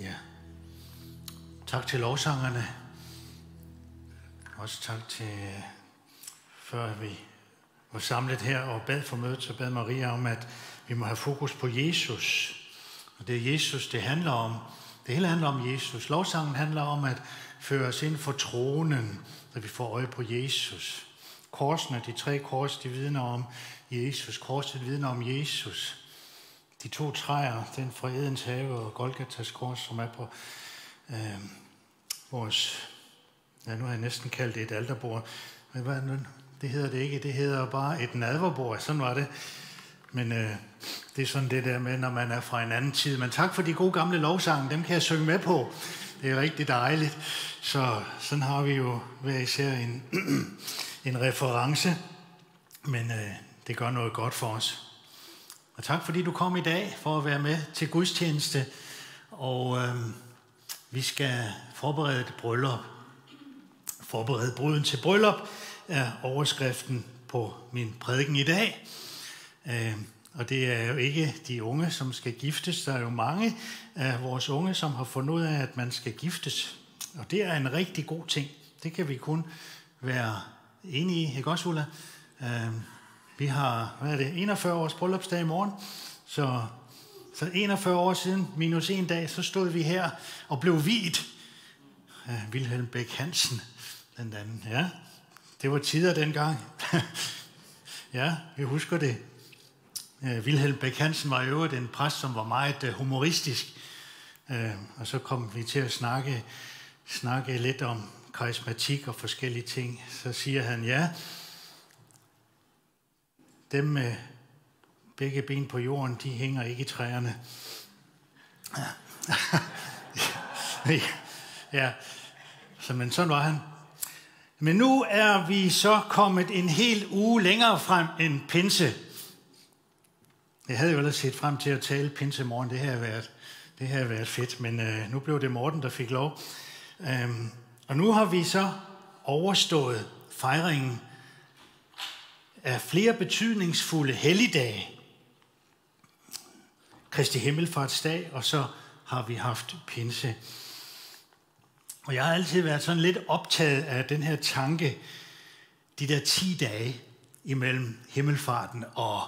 Ja. Tak til lovsangerne. Også tak til, før vi var samlet her og bad for mødet, så bad Maria om, at vi må have fokus på Jesus. Og det er Jesus, det handler om. Det hele handler om Jesus. Lovsangen handler om at føre os ind for tronen, så vi får øje på Jesus. Korsene, de tre kors, de vidner om Jesus. Korset vidner om Jesus. De to træer, den fra Edens have og Golgatas kors, som er på øh, vores, ja nu har jeg næsten kaldt det et alterbord, men hvad nu? det, det hedder det ikke, det hedder bare et nadverbord, sådan var det. Men øh, det er sådan det der med, når man er fra en anden tid. Men tak for de gode gamle lovsange, dem kan jeg synge med på. Det er rigtig dejligt. Så sådan har vi jo hver især en, en reference, men øh, det gør noget godt for os. Og tak fordi du kom i dag for at være med til gudstjeneste. Og øh, vi skal forberede et bryllup. Forberede bruden til bryllup er overskriften på min prædiken i dag. Øh, og det er jo ikke de unge, som skal giftes. Der er jo mange af vores unge, som har fundet ud af, at man skal giftes. Og det er en rigtig god ting. Det kan vi kun være enige i, ikke også, Ulla? Øh, vi har, hvad er det, 41 års bryllupsdag i morgen, så, så 41 år siden, minus en dag, så stod vi her og blev vidt. Ja, Wilhelm Bæk Hansen, den anden, ja. Det var tider dengang. ja, vi husker det. Wilhelm Bæk Hansen var jo en præst, som var meget øh, humoristisk. Øh, og så kom vi til at snakke, snakke lidt om karismatik og forskellige ting. Så siger han, ja, dem med begge ben på jorden, de hænger ikke i træerne. ja, ja. så, men sådan var han. Men nu er vi så kommet en hel uge længere frem end pinse. Jeg havde jo ellers set frem til at tale pinse morgen. Det her har været, det her har været fedt, men øh, nu blev det Morten, der fik lov. Øhm, og nu har vi så overstået fejringen af flere betydningsfulde helligdage. Kristi Himmelfartsdag, og så har vi haft pinse. Og jeg har altid været sådan lidt optaget af den her tanke, de der 10 dage imellem himmelfarten og,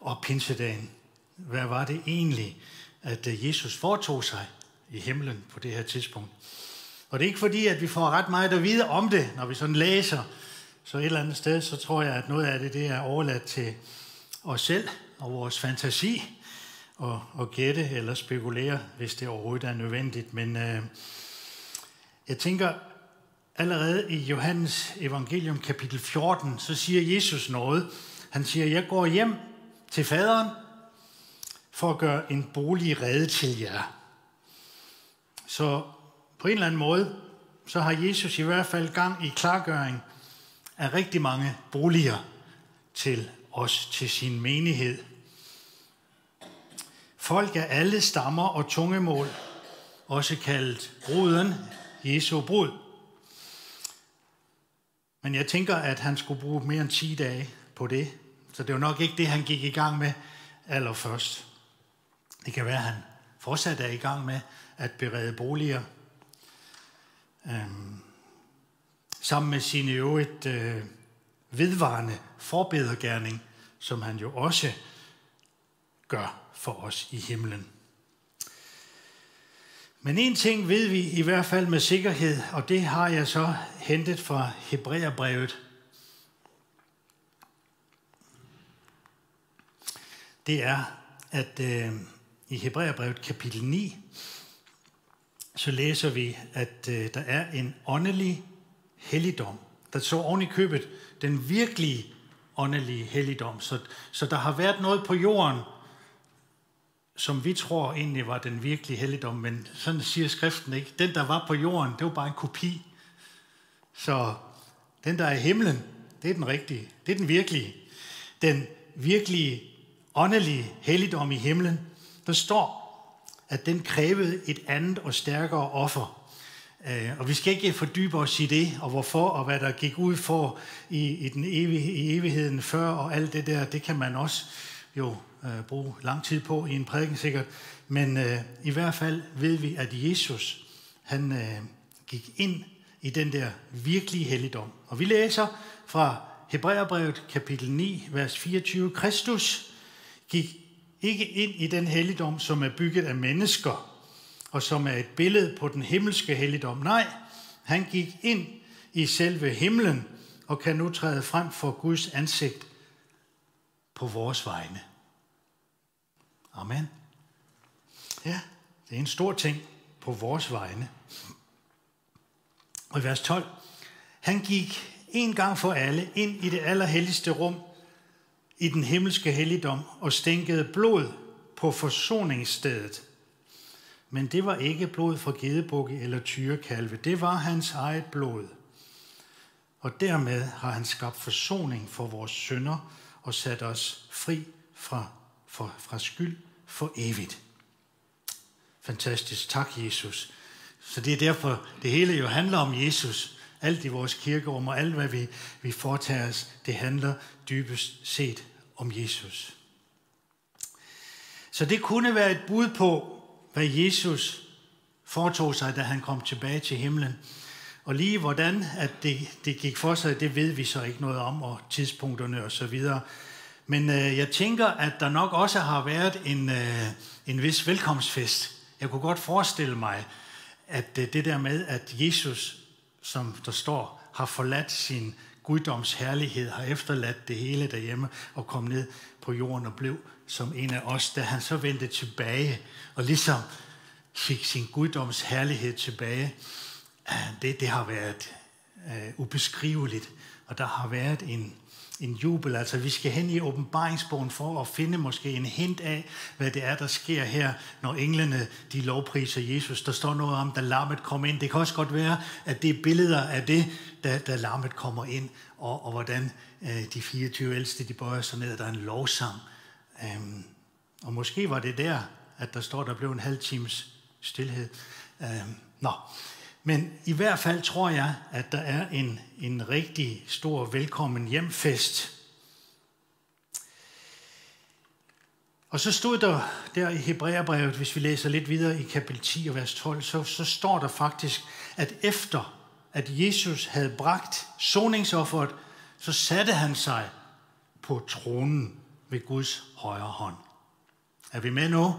og pinsedagen. Hvad var det egentlig, at øh, Jesus foretog sig i himlen på det her tidspunkt? Og det er ikke fordi, at vi får ret meget at vide om det, når vi sådan læser. Så et eller andet sted, så tror jeg, at noget af det, det er overladt til os selv og vores fantasi og, og gætte eller spekulere, hvis det overhovedet er nødvendigt. Men øh, jeg tænker, allerede i Johannes evangelium kapitel 14, så siger Jesus noget. Han siger, jeg går hjem til faderen for at gøre en bolig redde til jer. Så på en eller anden måde, så har Jesus i hvert fald gang i klargøring af rigtig mange boliger til os, til sin menighed. Folk af alle stammer og tungemål, også kaldet bruden, Jesu brud. Men jeg tænker, at han skulle bruge mere end 10 dage på det. Så det var nok ikke det, han gik i gang med allerførst. Det kan være, at han fortsat er i gang med at berede boliger. Øhm, sammen med sin øvrigt øh, vedvarende forbedergærning, som han jo også gør for os i himlen. Men en ting ved vi i hvert fald med sikkerhed, og det har jeg så hentet fra Hebræerbrevet. Det er, at øh, i Hebræerbrevet kapitel 9, så læser vi, at øh, der er en åndelig helligdom. Der så oven i købet den virkelige åndelige helligdom. Så, så der har været noget på jorden, som vi tror egentlig var den virkelige helligdom, men sådan siger skriften ikke. Den, der var på jorden, det var bare en kopi. Så den, der er i himlen, det er den rigtige. Det er den virkelige. Den virkelige åndelige helligdom i himlen, der står, at den krævede et andet og stærkere offer. Øh, og vi skal ikke fordybe os i det, og hvorfor, og hvad der gik ud for i, i, den evige, i evigheden før, og alt det der, det kan man også jo øh, bruge lang tid på i en prædiken sikkert, men øh, i hvert fald ved vi, at Jesus han øh, gik ind i den der virkelige helligdom. Og vi læser fra Hebræerbrevet kapitel 9, vers 24. Kristus gik ikke ind i den helligdom, som er bygget af mennesker, og som er et billede på den himmelske helligdom. Nej, han gik ind i selve himlen, og kan nu træde frem for Guds ansigt på vores vegne. Amen. Ja, det er en stor ting på vores vegne. Og i vers 12, han gik en gang for alle ind i det allerhelligste rum i den himmelske helligdom og stænkede blod på forsoningsstedet. Men det var ikke blod fra gedebukke eller tyrekalve. Det var hans eget blod. Og dermed har han skabt forsoning for vores synder og sat os fri fra, fra, fra skyld for evigt. Fantastisk. Tak, Jesus. Så det er derfor, det hele jo handler om Jesus. Alt i vores kirkerum og alt, hvad vi, vi foretager os, det handler dybest set om Jesus. Så det kunne være et bud på, hvad Jesus foretog sig, da han kom tilbage til himlen. Og lige hvordan at det, det gik for sig, det ved vi så ikke noget om, og tidspunkterne og så videre. Men øh, jeg tænker, at der nok også har været en, øh, en vis velkomstfest. Jeg kunne godt forestille mig, at øh, det der med, at Jesus, som der står, har forladt sin guddoms herlighed, har efterladt det hele derhjemme og kom ned på jorden og blev som en af os, da han så vendte tilbage og ligesom fik sin guddoms herlighed tilbage. Det, det har været øh, ubeskriveligt, og der har været en, en jubel. Altså, vi skal hen i åbenbaringsbogen for at finde måske en hint af, hvad det er, der sker her, når englene de lovpriser Jesus. Der står noget om, da lammet kommer ind. Det kan også godt være, at det er billeder af det, da, da lammet kommer ind, og, og hvordan øh, de 24 ældste, de bøjer sig ned, og der er en lovsang. Øhm, og måske var det der, at der står, der blev en halv times stillhed. Øhm, nå, men i hvert fald tror jeg, at der er en, en rigtig stor velkommen hjemfest. Og så stod der der i Hebræerbrevet, hvis vi læser lidt videre i kapitel 10 og vers 12, så, så står der faktisk, at efter at Jesus havde bragt soningsofferet, så satte han sig på tronen ved Guds højre hånd. Er vi med nu?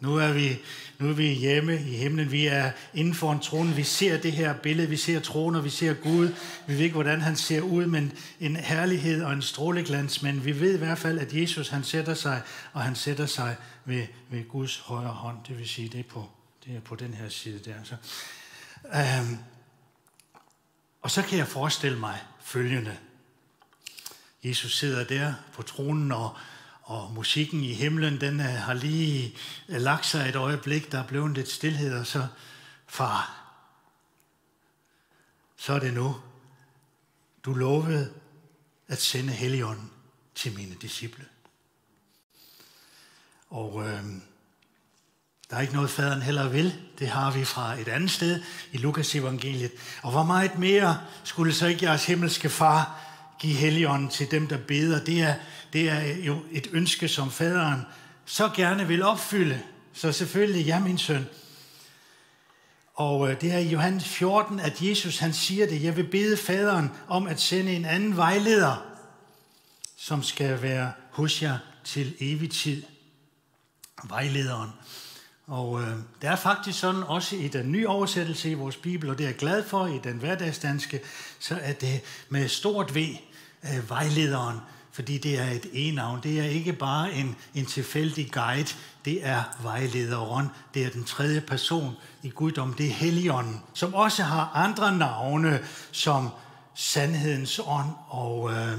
Nu er, vi, nu er vi hjemme i himlen. Vi er inden for en trone. Vi ser det her billede. Vi ser troner. Vi ser Gud. Vi ved ikke, hvordan han ser ud, men en herlighed og en stråleglans. Men vi ved i hvert fald, at Jesus han sætter sig, og han sætter sig ved, ved Guds højre hånd. Det vil sige, det er på, det er på den her side der. Så, øhm, og så kan jeg forestille mig følgende. Jesus sidder der på tronen, og, og musikken i himlen, den øh, har lige øh, lagt sig et øjeblik, der er blevet lidt stillhed, og så, far, så er det nu. Du lovede at sende Helligånden til mine disciple. Og øh, der er ikke noget, faderen heller vil. Det har vi fra et andet sted i Lukas evangeliet. Og hvor meget mere skulle så ikke jeres himmelske far give Helligånden til dem, der beder? Det er, det er jo et ønske, som faderen så gerne vil opfylde. Så selvfølgelig, ja min søn. Og øh, det er i Johannes 14, at Jesus han siger det. Jeg vil bede faderen om at sende en anden vejleder, som skal være hos jer til evig tid. Vejlederen. Og øh, det er faktisk sådan, også i den nye oversættelse i vores Bibel, og det er jeg glad for i den hverdagsdanske, så er det øh, med stort V, øh, vejlederen, fordi det er et enavn. Det er ikke bare en, en tilfældig guide, det er vejlederen. Det er den tredje person i guddom, det er Helligånden, som også har andre navne, som sandhedens ånd og øh,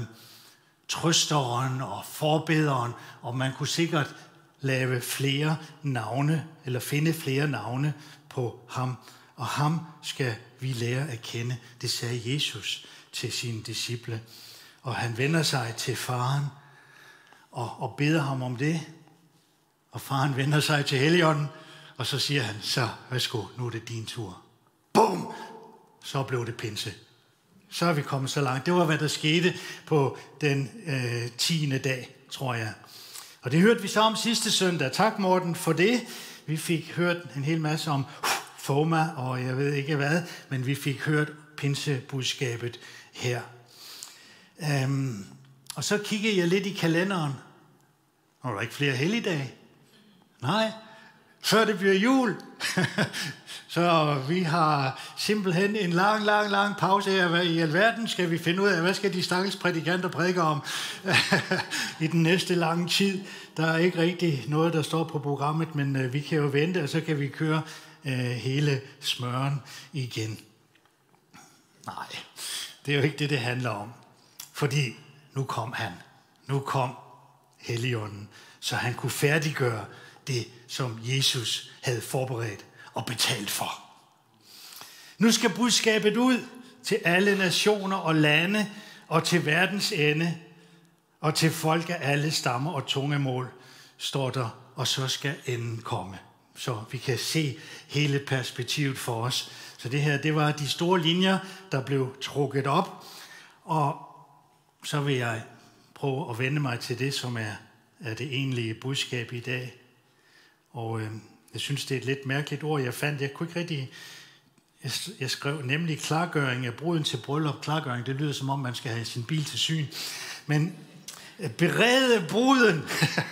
trøsteren og forbederen, og man kunne sikkert lave flere navne, eller finde flere navne på ham. Og ham skal vi lære at kende, det sagde Jesus til sine disciple. Og han vender sig til faren og, og beder ham om det. Og faren vender sig til Helligånden, og så siger han, så værsgo, nu er det din tur. Bum! Så blev det pinse. Så er vi kommet så langt. Det var, hvad der skete på den øh, 10. dag, tror jeg. Og det hørte vi så om sidste søndag. Tak Morten for det. Vi fik hørt en hel masse om FOMA og jeg ved ikke hvad, men vi fik hørt pinsebudskabet her. Øhm, og så kiggede jeg lidt i kalenderen. Og der var ikke flere helligdage. Nej, før det bliver jul. så vi har simpelthen en lang, lang, lang pause her. Hvad i alverden skal vi finde ud af, hvad skal de stakkels prædikanter prædike om i den næste lange tid? Der er ikke rigtig noget, der står på programmet, men øh, vi kan jo vente, og så kan vi køre øh, hele smøren igen. Nej, det er jo ikke det, det handler om. Fordi nu kom han. Nu kom Helligånden, så han kunne færdiggøre det, som Jesus havde forberedt og betalt for. Nu skal budskabet ud til alle nationer og lande og til verdens ende og til folk af alle stammer og tungemål, står der, og så skal enden komme. Så vi kan se hele perspektivet for os. Så det her, det var de store linjer, der blev trukket op. Og så vil jeg prøve at vende mig til det, som er, er det egentlige budskab i dag. Og øh, jeg synes, det er et lidt mærkeligt ord, jeg fandt. Jeg kunne ikke rigtig... Jeg, jeg skrev nemlig klargøring af bruden til bryllup. Klargøring, det lyder som om, man skal have sin bil til syn. Men øh, berede bruden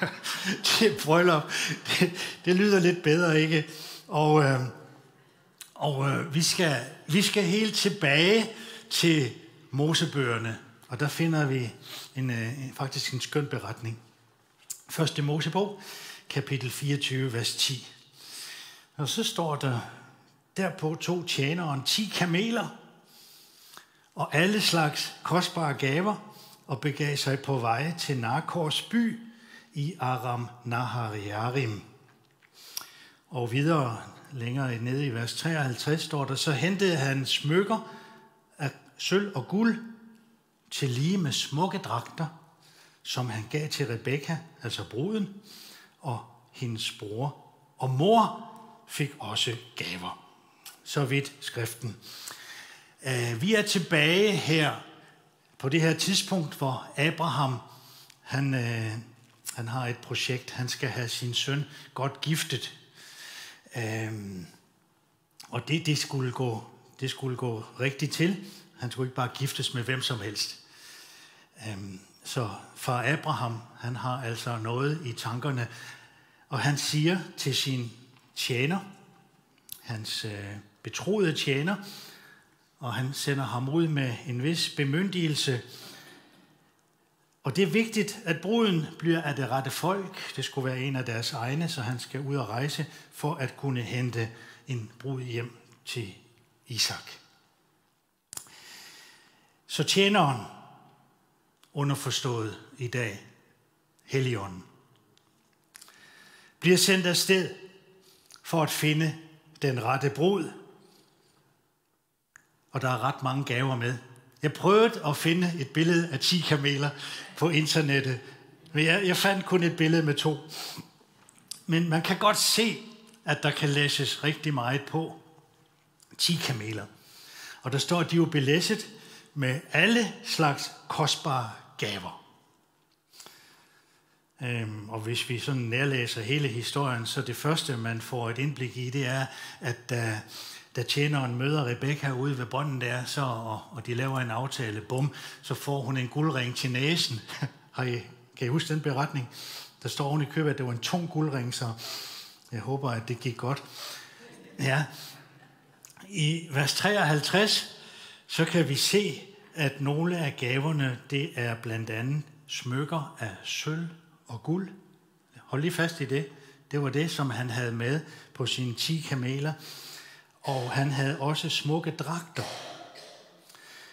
til bryllup, det, det lyder lidt bedre, ikke? Og, øh, og øh, vi, skal, vi skal helt tilbage til Mosebøgerne, og der finder vi en, øh, en, faktisk en skøn beretning. Første Mosebog, kapitel 24, vers 10. Og så står der, derpå to tjeneren 10 kameler og alle slags kostbare gaver og begav sig på vej til Narkors by i Aram Nahariarim. Og videre længere nede i vers 53 står der, så hentede han smykker af sølv og guld til lige med smukke dragter, som han gav til Rebekka, altså bruden, og hendes bror. Og mor fik også gaver. Så vidt skriften. Øh, vi er tilbage her på det her tidspunkt, hvor Abraham han, uh, han har et projekt. Han skal have sin søn godt giftet. Uh, og det, det, skulle gå, det skulle gå rigtigt til. Han skulle ikke bare giftes med hvem som helst. Um, så far Abraham, han har altså noget i tankerne, og han siger til sin tjener, hans øh, betroede tjener, og han sender ham ud med en vis bemyndigelse. Og det er vigtigt, at bruden bliver af det rette folk. Det skulle være en af deres egne, så han skal ud og rejse for at kunne hente en brud hjem til Isak. Så tjeneren, underforstået i dag, Helligånden, bliver sendt afsted for at finde den rette brud. Og der er ret mange gaver med. Jeg prøvede at finde et billede af 10 kameler på internettet, men jeg, jeg fandt kun et billede med to. Men man kan godt se, at der kan læses rigtig meget på 10 kameler. Og der står, at de er belæsset med alle slags kostbare gaver. Øhm, og hvis vi sådan nærlæser hele historien, så det første, man får et indblik i, det er, at da, da tjeneren møder Rebekka ude ved brønden der, så, og, og de laver en aftale, bum, så får hun en guldring til næsen. Har I, kan I huske den beretning? Der står oven i købet, at det var en tung guldring, så jeg håber, at det gik godt. Ja. I vers 53, så kan vi se, at nogle af gaverne, det er blandt andet smykker af sølv og guld. Hold lige fast i det. Det var det, som han havde med på sine 10 kameler. Og han havde også smukke dragter.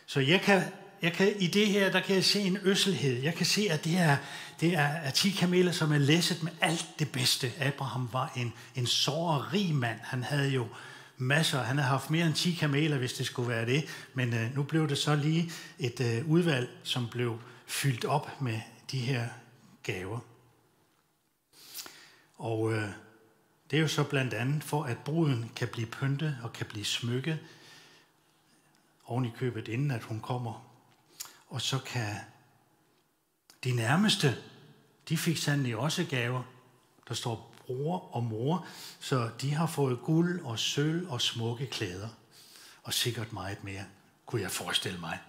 Så jeg kan, jeg kan, i det her, der kan jeg se en øsselhed. Jeg kan se, at det er, det er, er 10 kameler, som er læsset med alt det bedste. Abraham var en, en rig mand. Han havde jo masser. Han havde haft mere end 10 kameler, hvis det skulle være det. Men øh, nu blev det så lige et øh, udvalg, som blev fyldt op med de her gaver. Og øh, det er jo så blandt andet for, at bruden kan blive pyntet og kan blive smykket oven i købet, inden at hun kommer. Og så kan de nærmeste de fik sandelig også gaver. Der står bror og mor, så de har fået guld og sølv og smukke klæder. Og sikkert meget mere, kunne jeg forestille mig.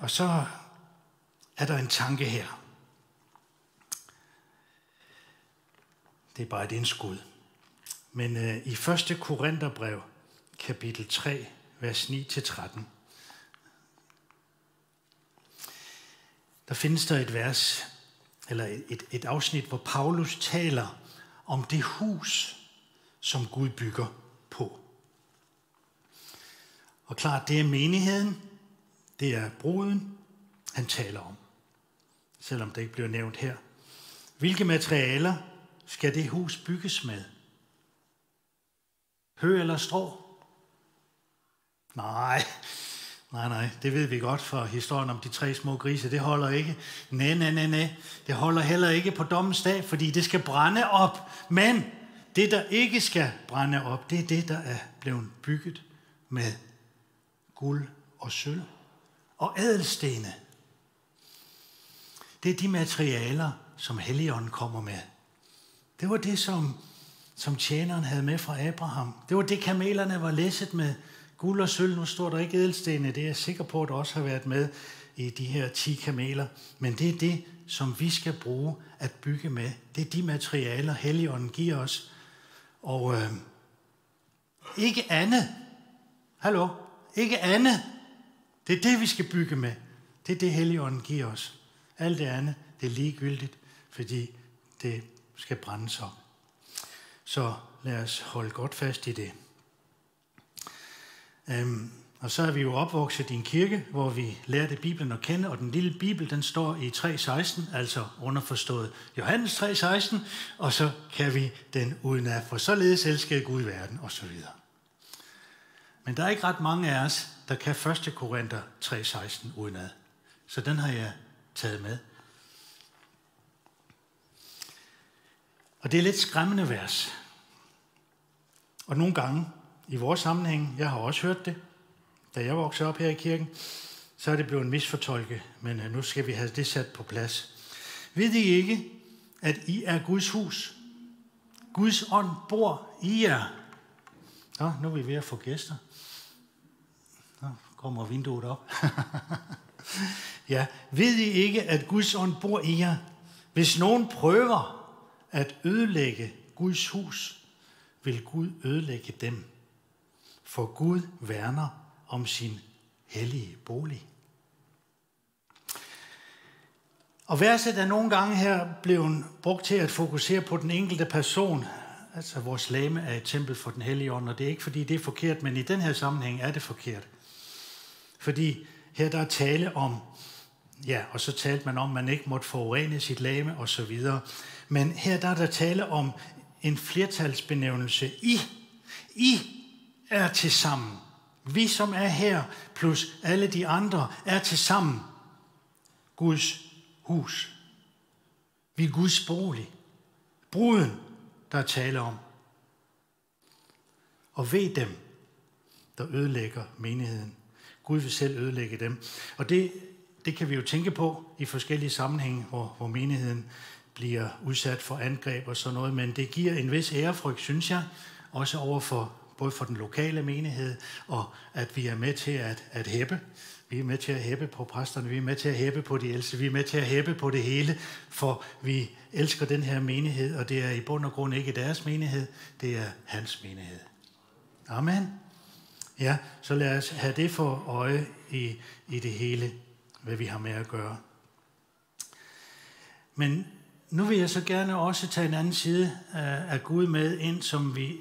Og så er der en tanke her. Det er bare et indskud. Men øh, i 1. Korintherbrev, kapitel 3, vers 9-13, der findes der et vers, eller et, et afsnit, hvor Paulus taler om det hus, som Gud bygger på. Og klart, det er menigheden, det er bruden, han taler om. Selvom det ikke bliver nævnt her. Hvilke materialer skal det hus bygges med? Hø eller strå? Nej, nej, nej, det ved vi godt fra historien om de tre små grise. Det holder ikke. Nej, nej, nej, nej. Det holder heller ikke på dommens dag, fordi det skal brænde op. Men det, der ikke skal brænde op, det er det, der er blevet bygget med guld og sølv og ædelstene. Det er de materialer, som Helligånden kommer med. Det var det, som, som tjeneren havde med fra Abraham. Det var det, kamelerne var læsset med. Guld og sølv, nu står der ikke edelstene, det er jeg sikker på, at det også har været med i de her 10 kameler. Men det er det, som vi skal bruge at bygge med. Det er de materialer, Helligånden giver os. Og øh, ikke andet. Hallo? Ikke andet. Det er det, vi skal bygge med. Det er det, Helligånden giver os. Alt det andet, det er ligegyldigt, fordi det skal brændes op. Så lad os holde godt fast i det. Øhm, og så er vi jo opvokset i en kirke, hvor vi lærte Bibelen at kende, og den lille Bibel, den står i 3.16, altså underforstået Johannes 3.16, og så kan vi den udenad, for således elskede Gud i verden, og så videre. Men der er ikke ret mange af os, der kan 1. Korinther 3.16 udenad. Så den har jeg taget med. Og det er lidt skræmmende vers. Og nogle gange i vores sammenhæng, jeg har også hørt det, da jeg voksede op her i kirken, så er det blevet misfortolket, men øh, nu skal vi have det sat på plads. Ved I ikke, at I er Guds hus? Guds ånd bor i jer. Nå, nu er vi ved at få gæster. Nå, kommer vinduet op. ja, ved I ikke, at Guds ånd bor i jer? Hvis nogen prøver at ødelægge Guds hus, vil Gud ødelægge dem. For Gud værner om sin hellige bolig. Og verset er nogle gange her blevet brugt til at fokusere på den enkelte person. Altså vores lame er et tempel for den hellige ånd, og det er ikke fordi det er forkert, men i den her sammenhæng er det forkert. Fordi her der er tale om, ja, og så talte man om, at man ikke måtte forurene sit lame og så videre. Men her der er der tale om en flertalsbenævnelse. I, I er til sammen. Vi som er her, plus alle de andre, er til sammen Guds hus. Vi er Guds bolig. Bruden, der er tale om. Og ved dem, der ødelægger menigheden. Gud vil selv ødelægge dem. Og det, det kan vi jo tænke på i forskellige sammenhænge, hvor, hvor menigheden bliver udsat for angreb og sådan noget, men det giver en vis ærefrygt, synes jeg, også over for både for den lokale menighed, og at vi er med til at, at hæppe. Vi er med til at hæppe på præsterne, vi er med til at hæppe på de ældste, vi er med til at hæppe på det hele, for vi elsker den her menighed, og det er i bund og grund ikke deres menighed, det er hans menighed. Amen. Ja, så lad os have det for øje i, i det hele, hvad vi har med at gøre. Men nu vil jeg så gerne også tage en anden side af Gud med ind, som vi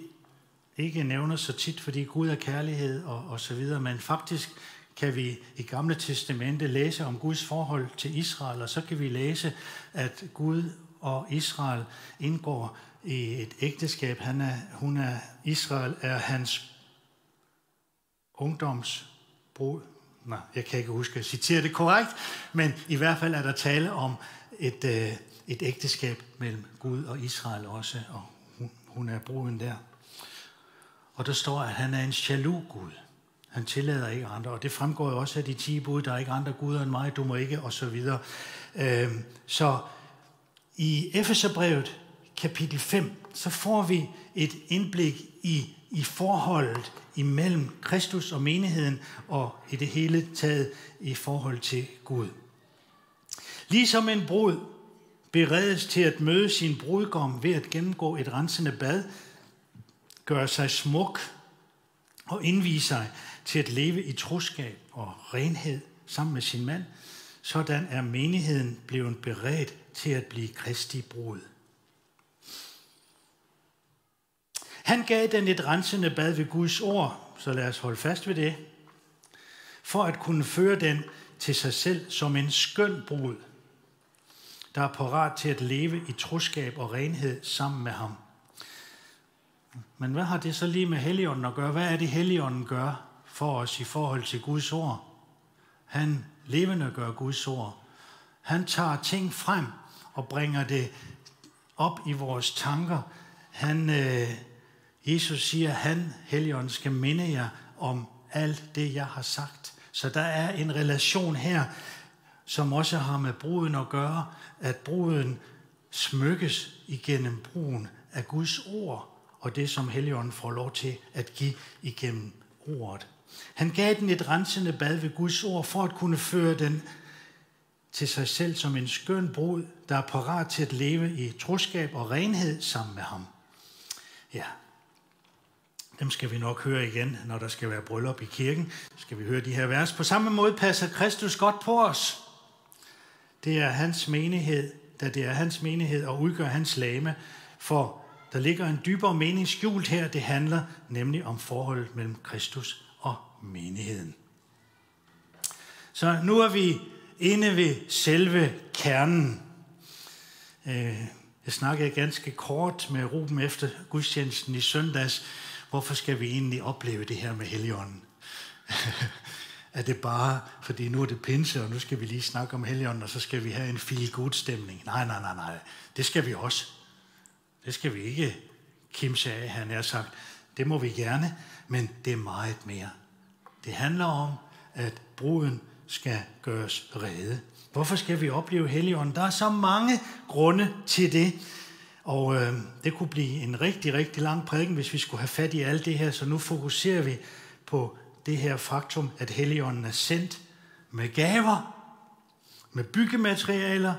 ikke nævner så tit, fordi Gud er kærlighed og, og så videre, men faktisk kan vi i Gamle Testamente læse om Guds forhold til Israel, og så kan vi læse, at Gud og Israel indgår i et ægteskab. Han er, hun er, Israel er hans ungdomsbrud. Nej, jeg kan ikke huske at citere det korrekt, men i hvert fald er der tale om et, øh, et ægteskab mellem Gud og Israel også, og hun, hun er bruden der. Og der står, at han er en jaloux Gud. Han tillader ikke andre, og det fremgår jo også af de 10 bud, der er ikke andre guder end mig, du må ikke, og så videre. Øh, så i Efeserbrevet kapitel 5, så får vi et indblik i, i forholdet imellem Kristus og menigheden, og i det hele taget i forhold til Gud. Ligesom en brud beredes til at møde sin brudgom ved at gennemgå et rensende bad, gøre sig smuk og indvise sig til at leve i troskab og renhed sammen med sin mand, sådan er menigheden blevet beredt til at blive kristi brud. Han gav den et rensende bad ved Guds ord, så lad os holde fast ved det, for at kunne føre den til sig selv som en skøn brud, der er parat til at leve i troskab og renhed sammen med ham. Men hvad har det så lige med Helligånden at gøre? Hvad er det, Helligånden gør for os i forhold til Guds ord? Han levende gør Guds ord. Han tager ting frem og bringer det op i vores tanker. Han, øh, Jesus siger, han, Helligånden, skal minde jer om alt det, jeg har sagt. Så der er en relation her, som også har med bruden at gøre, at bruden smykkes igennem brugen af Guds ord, og det, som Helligånden får lov til at give igennem ordet. Han gav den et rensende bad ved Guds ord, for at kunne føre den til sig selv som en skøn brud, der er parat til at leve i troskab og renhed sammen med ham. Ja, dem skal vi nok høre igen, når der skal være bryllup i kirken. Skal vi høre de her vers. På samme måde passer Kristus godt på os. Det er hans menighed, da det er hans menighed og udgør hans lame, for der ligger en dybere mening skjult her. Det handler nemlig om forholdet mellem Kristus og menigheden. Så nu er vi inde ved selve kernen. Øh, jeg snakkede ganske kort med Ruben efter gudstjenesten i søndags. Hvorfor skal vi egentlig opleve det her med Helligånden? er det bare, fordi nu er det pinse, og nu skal vi lige snakke om Helligånden, og så skal vi have en feel good stemning? Nej, nej, nej, nej. Det skal vi også. Det skal vi ikke kimse af, han har sagt. Det må vi gerne, men det er meget mere. Det handler om, at bruden skal gøres rede. Hvorfor skal vi opleve Helligånden? Der er så mange grunde til det. Og øh, det kunne blive en rigtig, rigtig lang prædiken, hvis vi skulle have fat i alt det her. Så nu fokuserer vi på det her faktum, at Helligånden er sendt med gaver, med byggematerialer,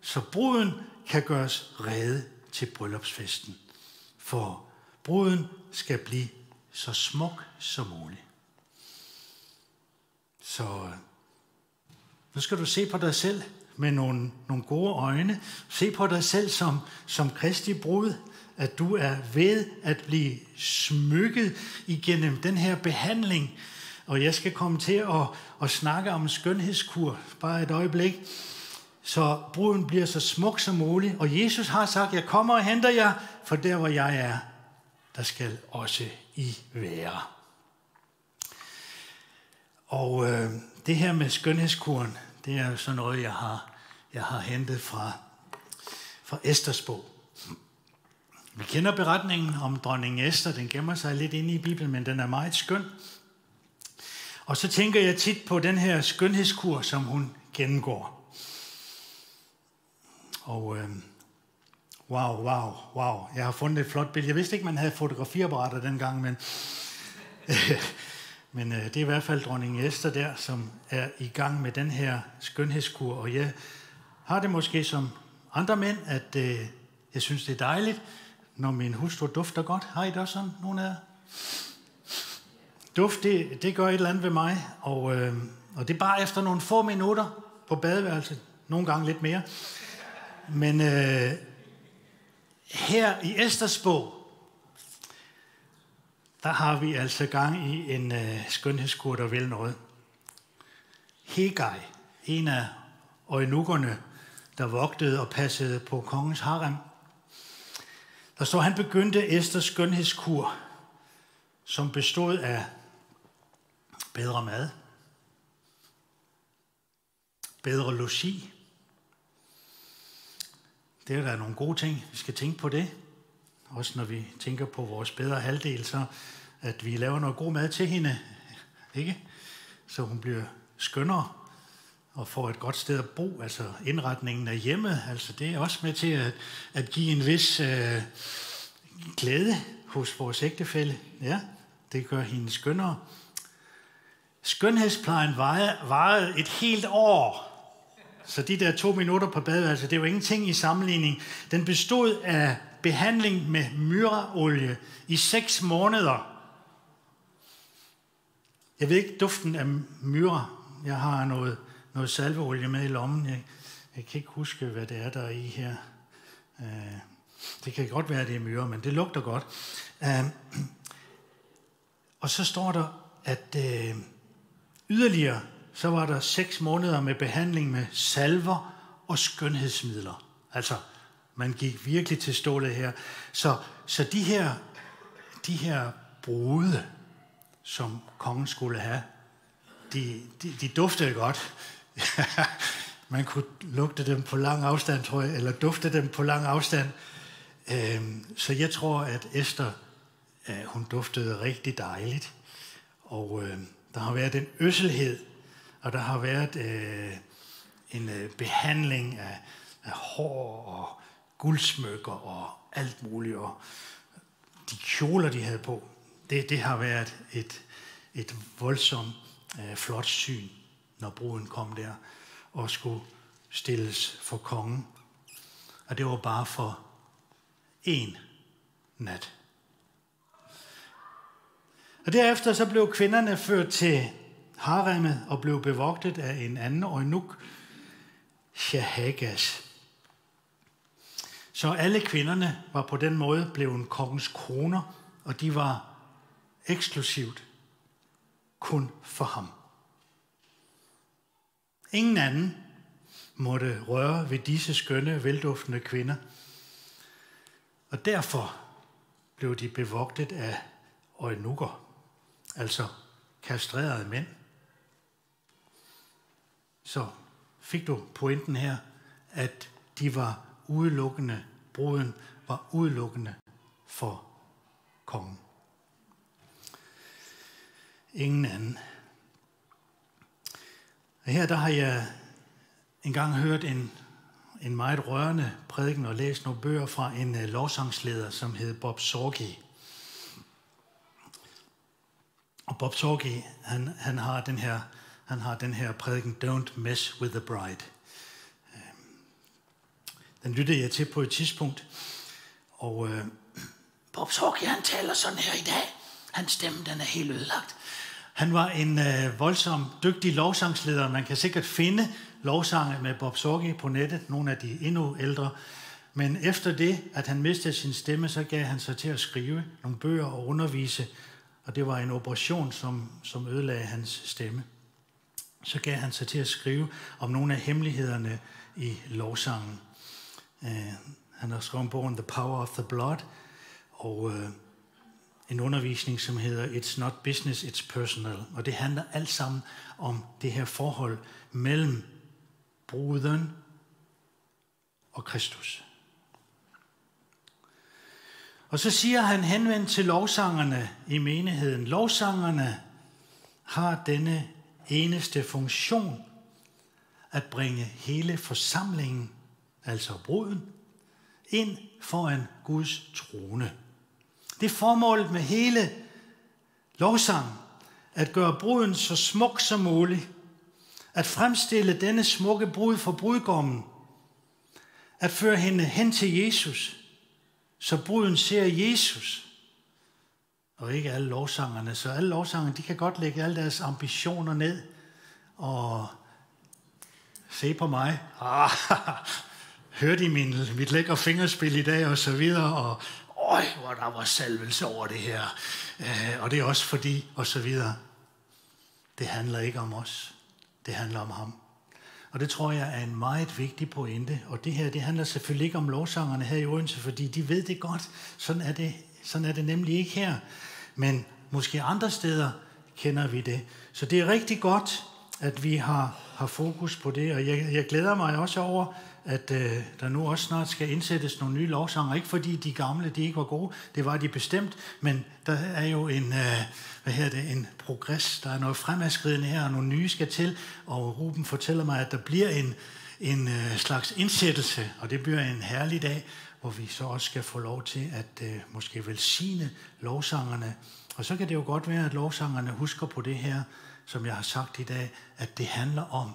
så bruden kan gøres rede til bryllupsfesten. For bruden skal blive så smuk som muligt. Så nu skal du se på dig selv med nogle, nogle gode øjne. Se på dig selv som, som Kristi brud, at du er ved at blive smykket igennem den her behandling. Og jeg skal komme til at, at snakke om skønhedskur, bare et øjeblik. Så bruden bliver så smuk som muligt. Og Jesus har sagt, jeg kommer og henter jer, for der hvor jeg er, der skal også I være. Og øh, det her med skønhedskuren, det er jo sådan noget, jeg har, jeg har hentet fra, fra Esters bog. Vi kender beretningen om dronning Esther, den gemmer sig lidt inde i Bibelen, men den er meget skøn. Og så tænker jeg tit på den her skønhedskur, som hun gennemgår. Og øh, wow, wow, wow. Jeg har fundet et flot billede. Jeg vidste ikke, man havde fotografiapparater dengang, men Men øh, det er i hvert fald dronning Esther der, som er i gang med den her skønhedskur. Og jeg har det måske som andre mænd, at øh, jeg synes, det er dejligt, når min hustru dufter godt. Har I det også sådan, nogen af jer? Duft, det, det gør et eller andet ved mig, og, øh, og det er bare efter nogle få minutter på badeværelset. Nogle gange lidt mere. Men øh, her i Esters bog, der har vi altså gang i en øh, skønhedskur, der vil noget. Hegai, en af øjenukkerne, der vogtede og passede på kongens harem, der står, han begyndte Esters skønhedskur, som bestod af bedre mad, bedre logi. Det er da nogle gode ting, vi skal tænke på det også når vi tænker på vores bedre halvdel, så at vi laver noget god mad til hende. ikke? Så hun bliver skønnere og får et godt sted at bo, altså indretningen af hjemmet, altså det er også med til at, at give en vis øh, glæde hos vores ægtefælle. Ja, det gør hende skønnere. Skønhedsplejen varede et helt år. Så de der to minutter på badeværelset, det var ingenting i sammenligning. Den bestod af behandling med myraolie i seks måneder. Jeg ved ikke duften af myre. Jeg har noget, noget salveolie med i lommen. Jeg, jeg kan ikke huske, hvad det er, der er i her. Uh, det kan godt være, at det er myre, men det lugter godt. Uh, og så står der, at uh, yderligere, så var der seks måneder med behandling med salver og skønhedsmidler. Altså, man gik virkelig til stålet her. Så, så de her, de her brude, som kongen skulle have, de, de, de duftede godt. man kunne lugte dem på lang afstand, tror jeg, eller dufte dem på lang afstand. Øhm, så jeg tror, at Esther, øh, hun duftede rigtig dejligt. Og øh, der har været en øsselhed, og der har været øh, en øh, behandling af, af hår og guldsmykker og alt muligt, og de kjoler, de havde på, det, det har været et, et voldsomt øh, flot syn, når bruden kom der og skulle stilles for kongen. Og det var bare for en nat. Og derefter så blev kvinderne ført til haremmet og blev bevogtet af en anden øjnuk, Shahagas. Så alle kvinderne var på den måde blevet kongens kroner, og de var eksklusivt kun for ham. Ingen anden måtte røre ved disse skønne, velduftende kvinder. Og derfor blev de bevogtet af øjnukker, altså kastrerede mænd. Så fik du pointen her, at de var udelukkende, bruden var udelukkende for kongen. Ingen anden. Og her der har jeg engang hørt en, en meget rørende prædiken og læst nogle bøger fra en uh, lovsangsleder, som hed Bob Sorgi. Og Bob Sorgi, han, han, har den her, han har den her prædiken, Don't Mess with the Bride. Øhm, den lyttede jeg til på et tidspunkt. Og øh, Bob Sorge, han taler sådan her i dag. Hans stemme, den er helt ødelagt. Han var en øh, voldsom, dygtig lovsangsleder. Man kan sikkert finde lovsange med Bob Sorge på nettet, nogle af de endnu ældre. Men efter det, at han mistede sin stemme, så gav han sig til at skrive nogle bøger og undervise. Og det var en operation, som, som ødelagde hans stemme. Så gav han sig til at skrive om nogle af hemmelighederne i lovsangen. Uh, han har skrevet bogen The Power of the Blood, og uh, en undervisning, som hedder It's not business, it's personal. Og det handler alt sammen om det her forhold mellem bruden og Kristus. Og så siger han henvendt til lovsangerne i menigheden. Lovsangerne har denne eneste funktion at bringe hele forsamlingen altså bruden, ind foran Guds trone. Det er formålet med hele lovsang, at gøre bruden så smuk som muligt, at fremstille denne smukke brud for brudgommen, at føre hende hen til Jesus, så bruden ser Jesus, og ikke alle lovsangerne. Så alle lovsangerne, de kan godt lægge alle deres ambitioner ned, og se på mig. Ah, hørte I min, mit lækre fingerspil i dag og så videre, og øj, hvor der var salvelse over det her. Øh, og det er også fordi, og så videre. Det handler ikke om os. Det handler om ham. Og det tror jeg er en meget vigtig pointe. Og det her, det handler selvfølgelig ikke om lovsangerne her i Odense, fordi de ved det godt. Sådan er det, sådan er det nemlig ikke her. Men måske andre steder kender vi det. Så det er rigtig godt, at vi har, har fokus på det. Og jeg, jeg glæder mig også over, at øh, der nu også snart skal indsættes nogle nye lovsanger. Ikke fordi de gamle de ikke var gode, det var de bestemt, men der er jo en, øh, hvad hedder det, en progress, der er noget fremadskridende her, og nogle nye skal til, og Ruben fortæller mig, at der bliver en, en øh, slags indsættelse, og det bliver en herlig dag, hvor vi så også skal få lov til at øh, måske velsigne lovsangerne. Og så kan det jo godt være, at lovsangerne husker på det her, som jeg har sagt i dag, at det handler om,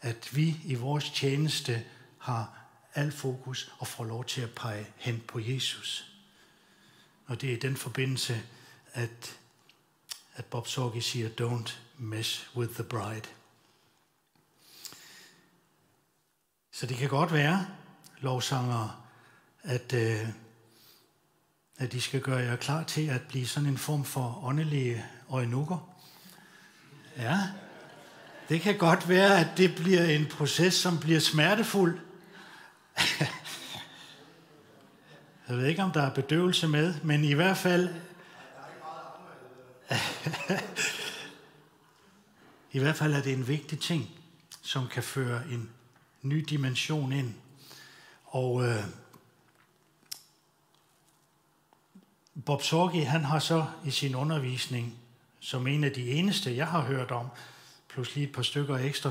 at vi i vores tjeneste har al fokus og får lov til at pege hen på Jesus. Og det er i den forbindelse, at, at Bob Sorge siger, don't mess with the bride. Så det kan godt være, lovsangere, at, øh, at de skal gøre jer klar til at blive sådan en form for åndelige øjenukker. Ja, det kan godt være, at det bliver en proces, som bliver smertefuld. Jeg ved ikke, om der er bedøvelse med, men i hvert fald... I hvert fald er det en vigtig ting, som kan føre en ny dimension ind. Og øh, Bob Sorgi, han har så i sin undervisning, som en af de eneste, jeg har hørt om, plus lige et par stykker ekstra,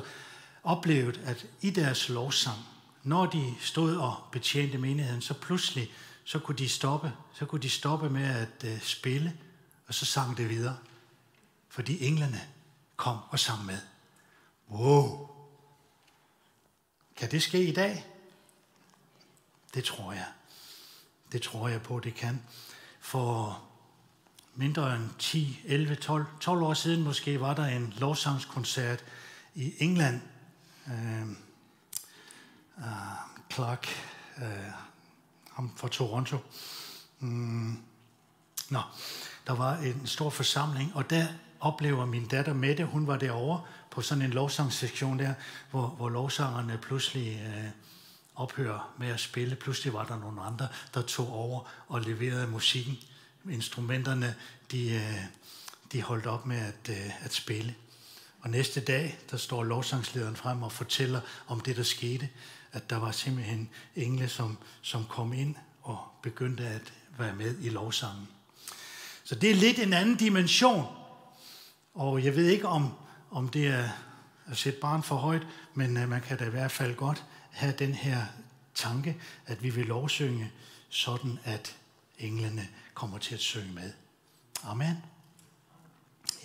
oplevet, at i deres lovsang, når de stod og betjente menigheden, så pludselig, så kunne de stoppe, så kunne de stoppe med at uh, spille, og så sang det videre. Fordi englene kom og sang med. Wow! Kan det ske i dag? Det tror jeg. Det tror jeg på, det kan. For mindre end 10, 11, 12, 12 år siden måske var der en lovsangskoncert i England. Uh, uh, Clark, uh, ham fra Toronto. Mm, nå, der var en stor forsamling, og der oplever min datter Mette, hun var derovre på sådan en lovsangssektion der, hvor, hvor lovsangerne pludselig uh, ophører med at spille. Pludselig var der nogle andre, der tog over og leverede musikken instrumenterne, de, øh, de holdt op med at, øh, at spille. Og næste dag, der står lovsangslederen frem og fortæller om det, der skete, at der var simpelthen engle, som, som kom ind og begyndte at være med i lovsangen. Så det er lidt en anden dimension. Og jeg ved ikke, om, om det er at sætte barn for højt, men øh, man kan da i hvert fald godt have den her tanke, at vi vil lovsynge sådan, at englene kommer til at synge med. Amen.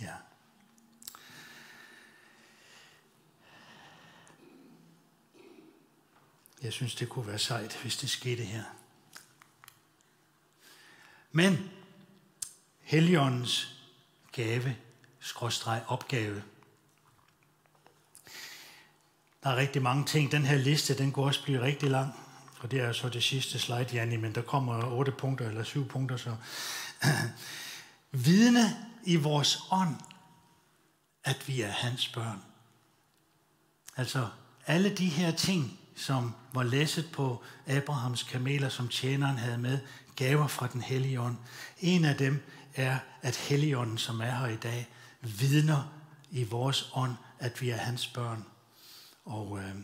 Ja. Jeg synes, det kunne være sejt, hvis det skete her. Men Helligåndens gave, skråstreg opgave. Der er rigtig mange ting. Den her liste, den går også blive rigtig lang. Og det er så det sidste slide, Janni, men der kommer otte punkter eller syv punkter. Så. Vidne i vores ånd, at vi er hans børn. Altså alle de her ting, som var læsset på Abrahams kameler, som tjeneren havde med, gaver fra den hellige ånd. En af dem er, at helligånden, som er her i dag, vidner i vores ånd, at vi er hans børn. Og øh,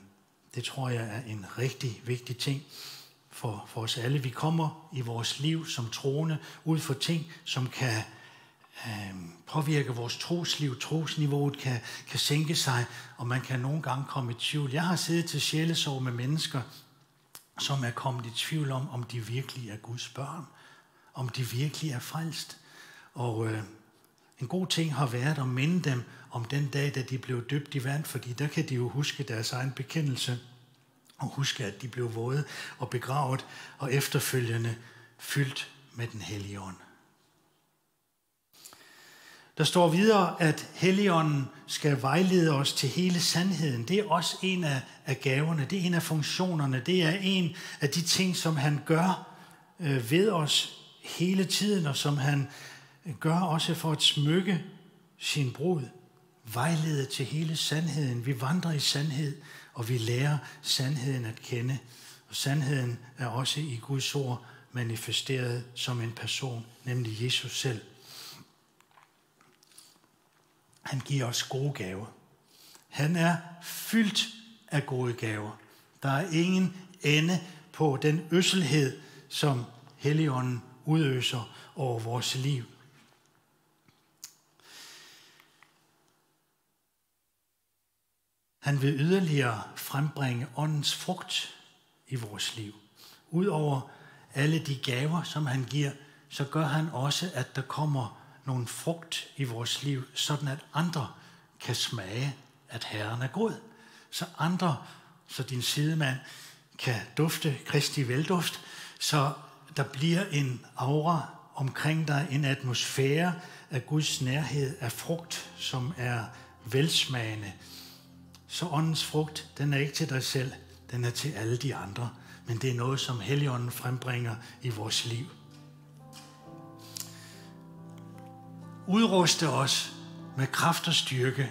det tror jeg er en rigtig vigtig ting for, for os alle. Vi kommer i vores liv som troende ud for ting, som kan øh, påvirke vores trosliv. Trosniveauet kan, kan sænke sig, og man kan nogle gange komme i tvivl. Jeg har siddet til sjælesorg med mennesker, som er kommet i tvivl om, om de virkelig er Guds børn. Om de virkelig er frelst. Og øh, en god ting har været at minde dem om den dag, da de blev døbt i vand, fordi der kan de jo huske deres egen bekendelse, og huske, at de blev våde og begravet, og efterfølgende fyldt med den hellige ånd. Der står videre, at Helligånden skal vejlede os til hele sandheden. Det er også en af, af gaverne, det er en af funktionerne, det er en af de ting, som han gør øh, ved os hele tiden, og som han gør også for at smykke sin brud vejlede til hele sandheden. Vi vandrer i sandhed, og vi lærer sandheden at kende. Og sandheden er også i Guds ord manifesteret som en person, nemlig Jesus selv. Han giver os gode gaver. Han er fyldt af gode gaver. Der er ingen ende på den øsselhed, som Helligånden udøser over vores liv. Han vil yderligere frembringe åndens frugt i vores liv. Udover alle de gaver, som han giver, så gør han også, at der kommer nogle frugt i vores liv, sådan at andre kan smage, at Herren er god. Så andre, så din sidemand kan dufte Kristi velduft, så der bliver en aura omkring dig, en atmosfære af Guds nærhed, af frugt, som er velsmagende. Så åndens frugt, den er ikke til dig selv, den er til alle de andre, men det er noget, som Helligånden frembringer i vores liv. Udruste os med kraft og styrke.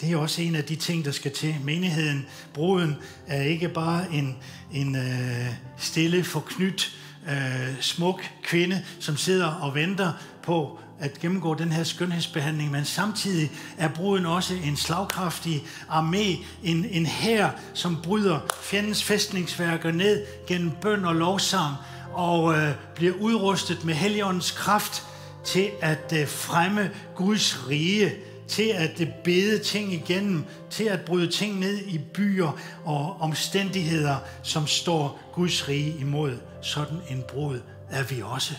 Det er også en af de ting, der skal til. Menigheden, bruden, er ikke bare en, en øh, stille, forknyt, øh, smuk kvinde, som sidder og venter på at gennemgå den her skønhedsbehandling, men samtidig er bruden også en slagkraftig armé, en, en hær, som bryder fjendens fæstningsværker ned gennem bøn og lovsang, og øh, bliver udrustet med Helligåndens kraft til at øh, fremme Guds rige, til at øh, bede ting igennem, til at bryde ting ned i byer og omstændigheder, som står Guds rige imod. Sådan en brud er vi også.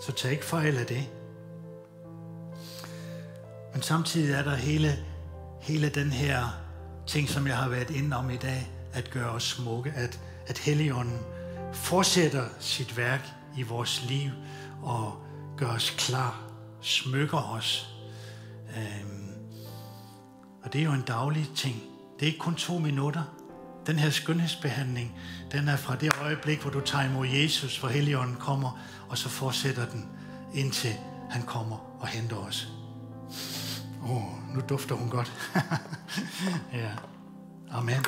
Så tag ikke fejl af det. Men samtidig er der hele, hele den her ting, som jeg har været inde om i dag, at gøre os smukke, at, at Helligånden fortsætter sit værk i vores liv og gør os klar, smykker os. Øhm, og det er jo en daglig ting. Det er ikke kun to minutter. Den her skønhedsbehandling, den er fra det øjeblik, hvor du tager imod Jesus, hvor Helligånden kommer, og så fortsætter den, indtil han kommer og henter os. Åh, oh, nu dufter hun godt. ja. Amen.